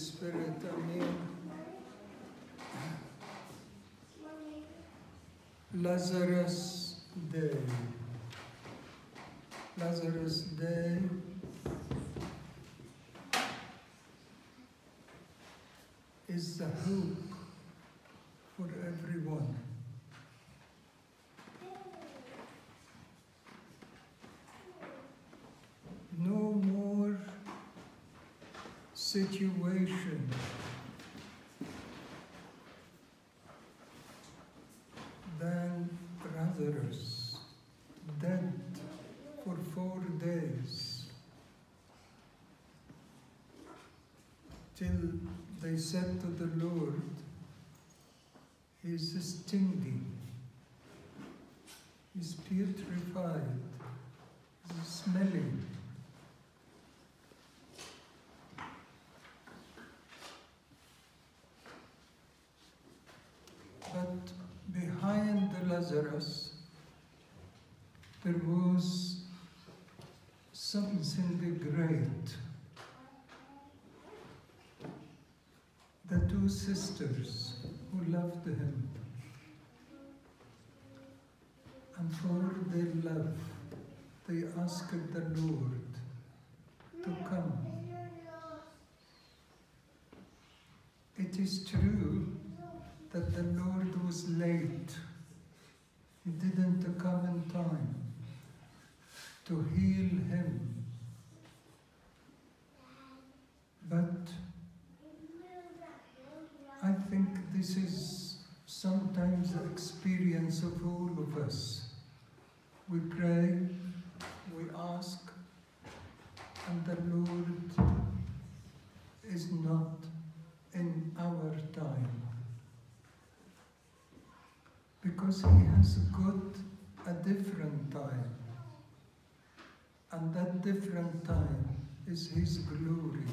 Spirit. Amen. Lazarus Day. Lazarus Day. Is the hope for everyone. No more situation. Than Lazarus, dead for four days, till they said to the Lord, He's stingy, he's putrefied, he's smelling. But behind the Lazarus, there was something great. The two sisters who loved him, and for their love, they asked the Lord to come. It is true that the Lord was late. He didn't come in time to heal him. But I think this is sometimes the experience of all of us. We pray, we ask, because he has got a different time. And that different time is his glory.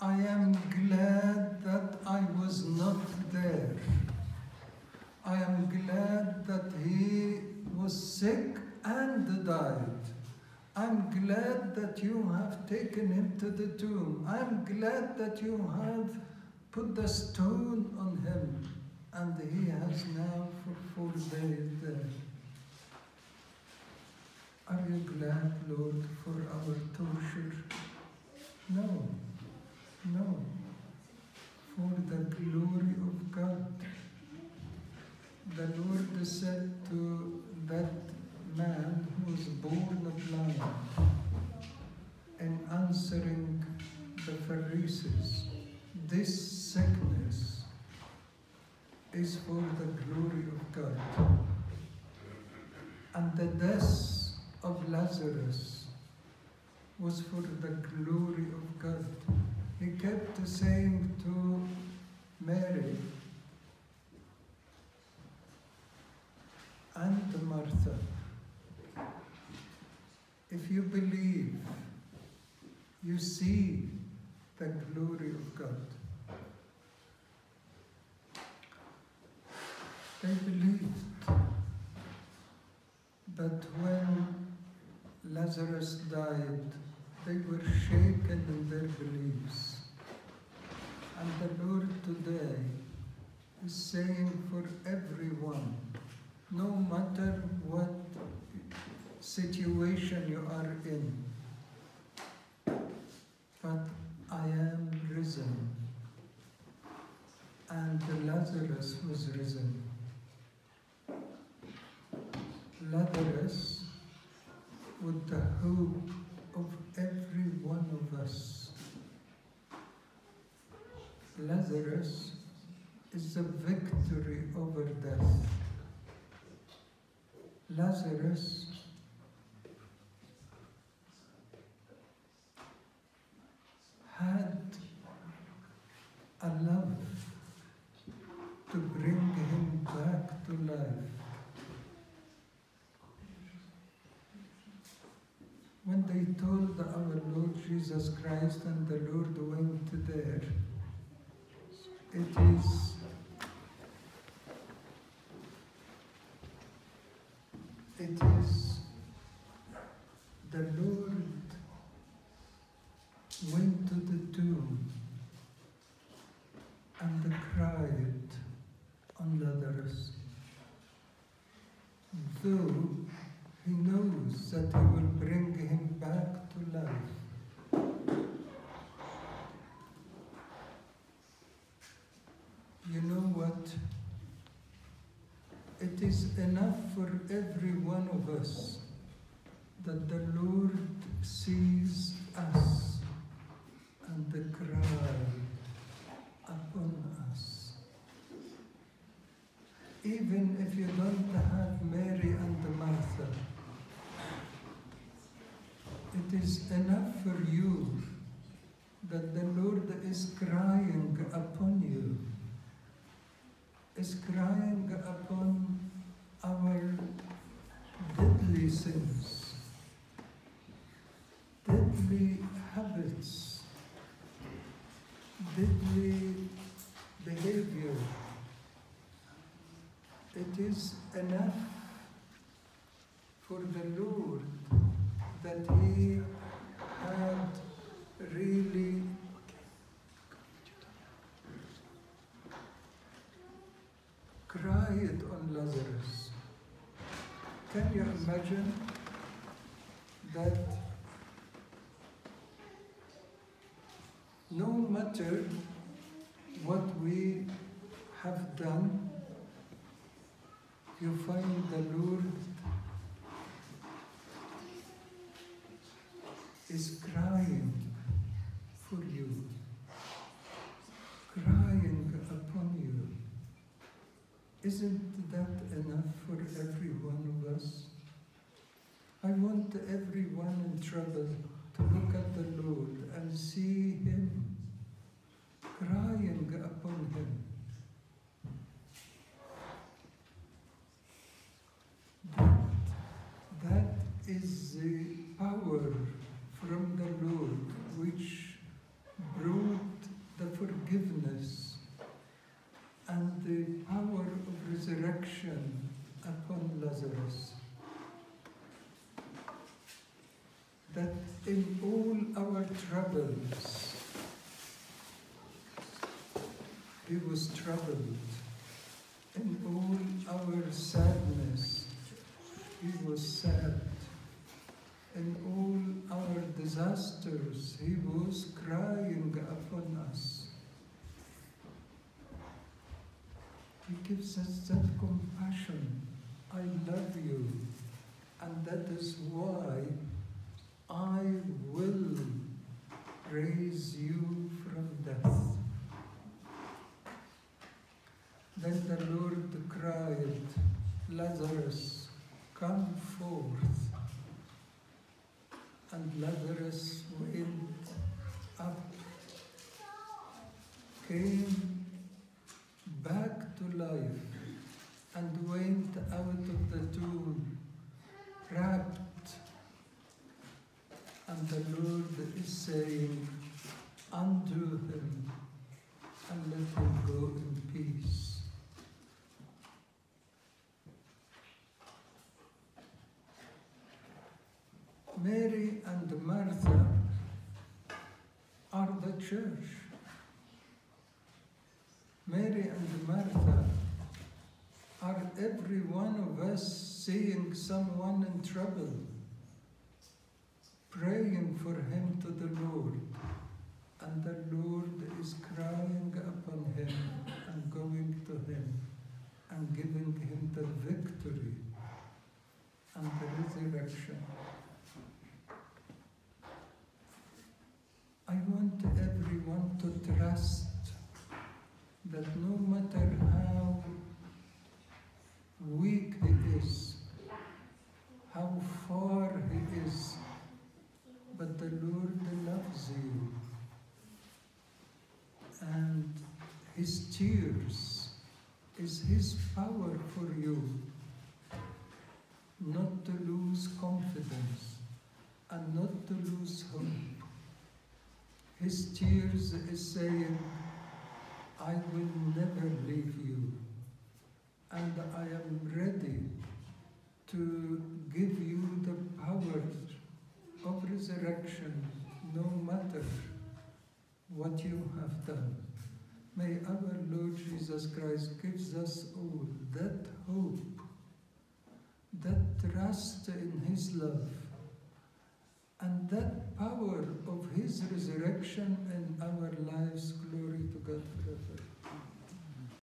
I am glad that I was not there. I am glad that he was sick and died. I'm glad that you have taken him to the tomb. I'm glad that you have put the stone on him and he has now for days there. Are you glad, Lord, for our torture? No, no, for the glory of God. The Lord said to that man who was born blind in answering the Pharisees, this sickness is for the God. And the death of Lazarus was for the glory of God. He kept saying to Mary and Martha, if you believe, you see the glory of God. They believed. But when Lazarus died, they were shaken in their beliefs. And the Lord today is saying for everyone, no matter what situation you are in, but I am risen. And Lazarus was risen. Lazarus with the hope of every one of us. Lazarus is the victory over death. Lazarus had a love to bring him back to life. Told our Lord Jesus Christ and the Lord went there, it is it is the Lord went to the tomb and cried on Lazarus. Though he knows that he will bring him back to life. You know what? It is enough for every one of us that the Lord sees enough for you that the Lord is crying upon you, is crying upon our deadly sins, deadly habits, deadly behavior. It is enough for the Lord that He had really cried on Lazarus. Can you imagine that no matter what we have done, you find the Lord is crying for you, crying upon you. Isn't that enough for every one of us? I want everyone in trouble to look at the Lord and see Him crying upon Him. That, that is the power from the Lord which brought the forgiveness and the power of resurrection upon Lazarus. That in all our troubles, he was troubled. In all our sadness, he was sad. In all our disasters, he was crying upon us. He gives us that compassion. I love you. And that is why I will raise you from death. Then the Lord cried, Lazarus, come forth. And Lazarus went up, came back to life, and went out of the tomb, wrapped. And the Lord is saying, Undo him and let him go in peace. Mary Martha are the church. Mary and Martha are every one of us seeing someone in trouble, praying for him to the Lord, and the Lord is crying upon him and going to him and giving him the victory and the resurrection. I want everyone to trust that no matter how weak he is, how far he is, but the Lord loves you. And his tears is his power for you not to lose confidence and not to lose hope. His tears is saying, I will never leave you, and I am ready to give you the power of resurrection no matter what you have done. May our Lord Jesus Christ gives us all that hope, that trust in His love, and that power of His resurrection in our lives. Glory to God forever.